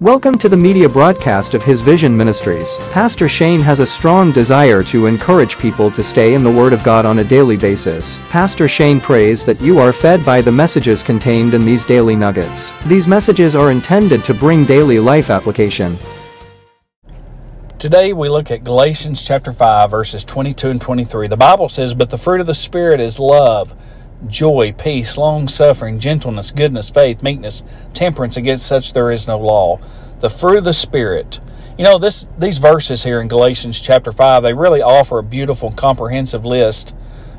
Welcome to the media broadcast of His Vision Ministries. Pastor Shane has a strong desire to encourage people to stay in the Word of God on a daily basis. Pastor Shane prays that you are fed by the messages contained in these daily nuggets. These messages are intended to bring daily life application. Today we look at Galatians chapter 5 verses 22 and 23. The Bible says, "But the fruit of the spirit is love, joy, peace, long suffering, gentleness, goodness, faith, meekness, temperance. Against such there is no law. The fruit of the Spirit. You know, this these verses here in Galatians chapter 5, they really offer a beautiful, comprehensive list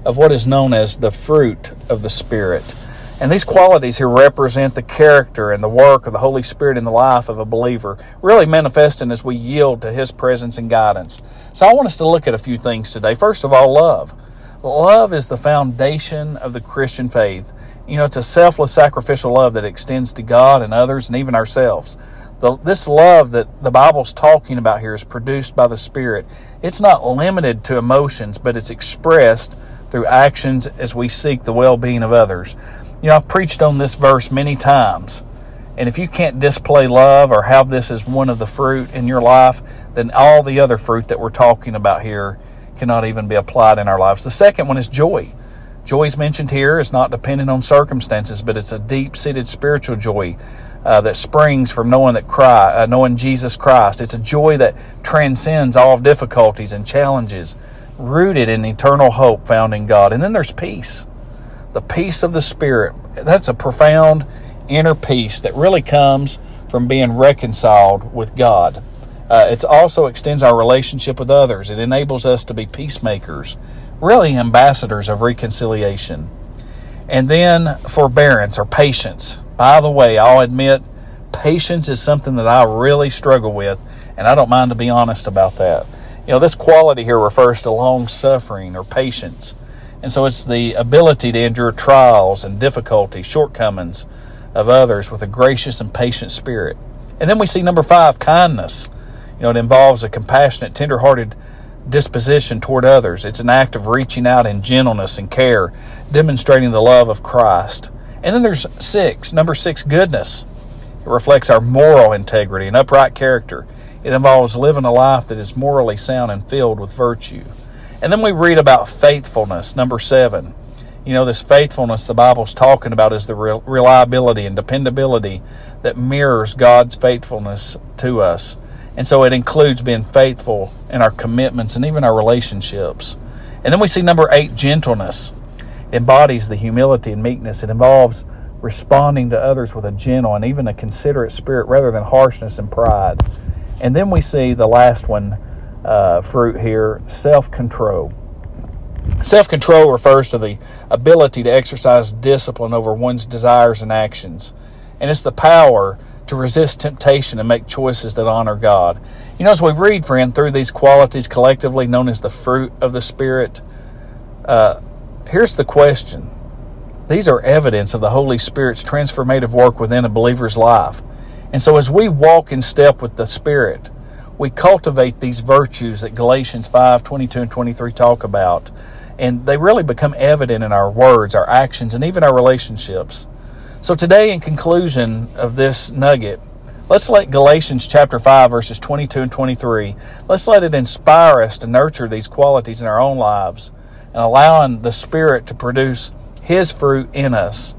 of what is known as the fruit of the Spirit. And these qualities here represent the character and the work of the Holy Spirit in the life of a believer, really manifesting as we yield to His presence and guidance. So I want us to look at a few things today. First of all, love. Love is the foundation of the Christian faith. You know, it's a selfless, sacrificial love that extends to God and others and even ourselves. The, this love that the Bible's talking about here is produced by the Spirit. It's not limited to emotions, but it's expressed through actions as we seek the well being of others. You know, I've preached on this verse many times. And if you can't display love or have this as one of the fruit in your life, then all the other fruit that we're talking about here cannot even be applied in our lives. The second one is joy. Joy is mentioned here is not dependent on circumstances, but it's a deep-seated spiritual joy uh, that springs from knowing that Christ, uh, knowing Jesus Christ. It's a joy that transcends all of difficulties and challenges, rooted in eternal hope found in God. And then there's peace, the peace of the Spirit. That's a profound inner peace that really comes from being reconciled with God. Uh, it also extends our relationship with others. It enables us to be peacemakers, really ambassadors of reconciliation. And then forbearance or patience. By the way, I'll admit patience is something that I really struggle with, and I don't mind to be honest about that. You know, this quality here refers to long suffering or patience. And so it's the ability to endure trials and difficulties, shortcomings of others with a gracious and patient spirit. And then we see number five, kindness. You know, it involves a compassionate, tender-hearted disposition toward others. It's an act of reaching out in gentleness and care, demonstrating the love of Christ. And then there's six, number six, goodness. It reflects our moral integrity and upright character. It involves living a life that is morally sound and filled with virtue. And then we read about faithfulness, number seven. You know, this faithfulness the Bible's talking about is the reliability and dependability that mirrors God's faithfulness to us. And so it includes being faithful in our commitments and even our relationships. And then we see number eight, gentleness. Embodies the humility and meekness. It involves responding to others with a gentle and even a considerate spirit rather than harshness and pride. And then we see the last one, uh, fruit here, self control. Self control refers to the ability to exercise discipline over one's desires and actions. And it's the power to resist temptation and make choices that honor God. You know, as we read, friend, through these qualities collectively known as the fruit of the Spirit, uh, here's the question. These are evidence of the Holy Spirit's transformative work within a believer's life. And so, as we walk in step with the Spirit, we cultivate these virtues that Galatians 5 22 and 23 talk about. And they really become evident in our words, our actions, and even our relationships. So today, in conclusion of this nugget, let's let Galatians chapter 5, verses 22 and 23, let's let it inspire us to nurture these qualities in our own lives and allowing the Spirit to produce His fruit in us.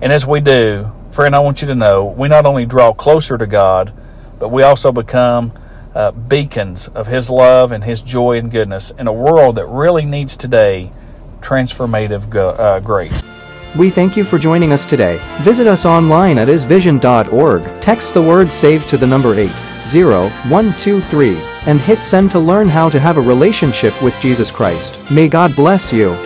And as we do, friend, I want you to know we not only draw closer to God, but we also become uh, beacons of His love and His joy and goodness in a world that really needs today transformative go- uh, grace. We thank you for joining us today. Visit us online at hisvision.org. Text the word SAVE to the number 80123 and hit send to learn how to have a relationship with Jesus Christ. May God bless you.